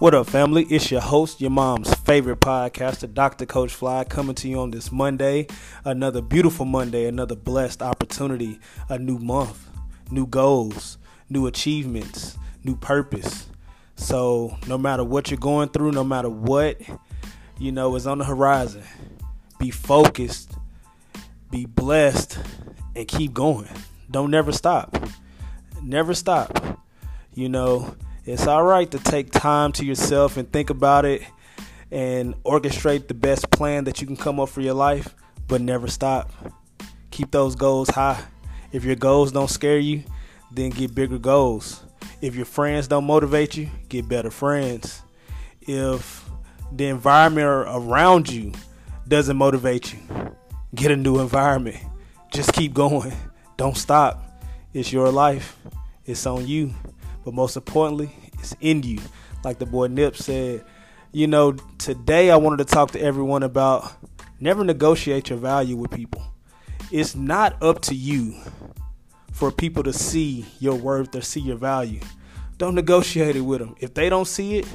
What up, family? It's your host, your mom's favorite podcaster, Dr. Coach Fly, coming to you on this Monday. Another beautiful Monday, another blessed opportunity, a new month, new goals, new achievements, new purpose. So, no matter what you're going through, no matter what, you know, is on the horizon, be focused, be blessed, and keep going. Don't never stop. Never stop. You know, it's all right to take time to yourself and think about it and orchestrate the best plan that you can come up for your life, but never stop. Keep those goals high. If your goals don't scare you, then get bigger goals. If your friends don't motivate you, get better friends. If the environment around you doesn't motivate you, get a new environment. Just keep going. Don't stop. It's your life. It's on you. But most importantly, it's in you. Like the boy Nip said, you know, today I wanted to talk to everyone about never negotiate your value with people. It's not up to you for people to see your worth or see your value. Don't negotiate it with them. If they don't see it,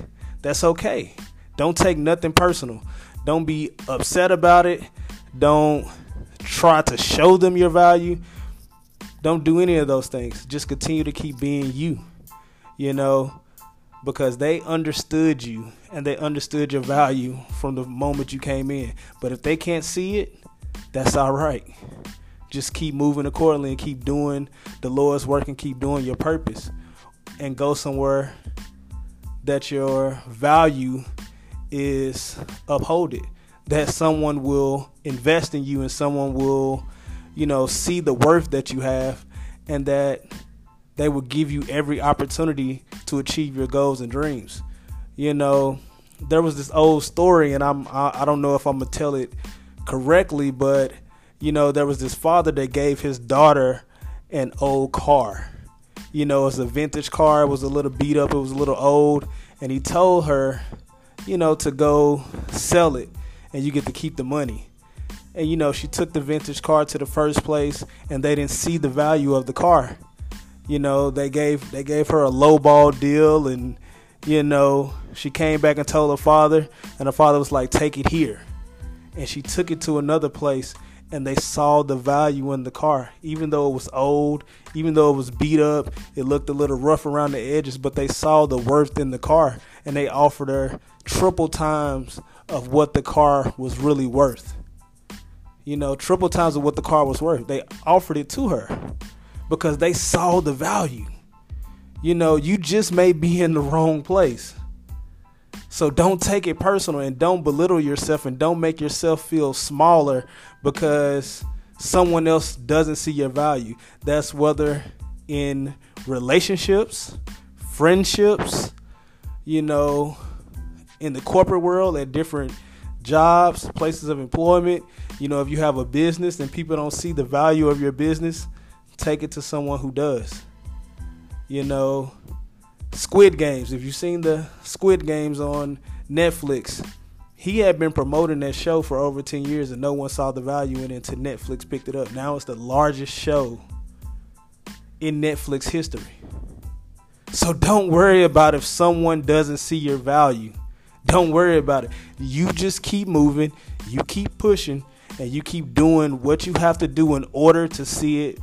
that's okay. Don't take nothing personal. Don't be upset about it. Don't try to show them your value. Don't do any of those things. Just continue to keep being you. You know, because they understood you and they understood your value from the moment you came in. But if they can't see it, that's all right. Just keep moving accordingly and keep doing the Lord's work and keep doing your purpose and go somewhere that your value is upholded. That someone will invest in you and someone will, you know, see the worth that you have and that they will give you every opportunity to achieve your goals and dreams. You know, there was this old story, and I'm I, I don't know if I'm gonna tell it correctly, but you know, there was this father that gave his daughter an old car. You know, it's a vintage car. It was a little beat up. It was a little old, and he told her, you know, to go sell it, and you get to keep the money. And you know, she took the vintage car to the first place, and they didn't see the value of the car you know they gave they gave her a low ball deal and you know she came back and told her father and her father was like take it here. And she took it to another place and they saw the value in the car even though it was old even though it was beat up it looked a little rough around the edges but they saw the worth in the car and they offered her triple times of what the car was really worth. You know triple times of what the car was worth. They offered it to her because they saw the value. You know, you just may be in the wrong place. So don't take it personal and don't belittle yourself and don't make yourself feel smaller because someone else doesn't see your value. That's whether in relationships, friendships, you know, in the corporate world at different jobs, places of employment. You know, if you have a business and people don't see the value of your business, take it to someone who does. You know, Squid Games. If you've seen the Squid Games on Netflix, he had been promoting that show for over 10 years and no one saw the value in it until Netflix picked it up. Now it's the largest show in Netflix history. So don't worry about if someone doesn't see your value. Don't worry about it. You just keep moving, you keep pushing, and you keep doing what you have to do in order to see it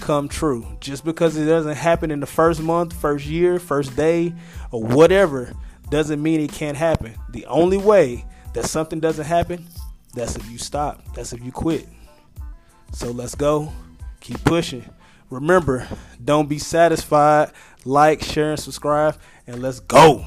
come true. Just because it doesn't happen in the first month, first year, first day, or whatever, doesn't mean it can't happen. The only way that something doesn't happen, that's if you stop, that's if you quit. So let's go, keep pushing. Remember, don't be satisfied. Like, share, and subscribe, and let's go.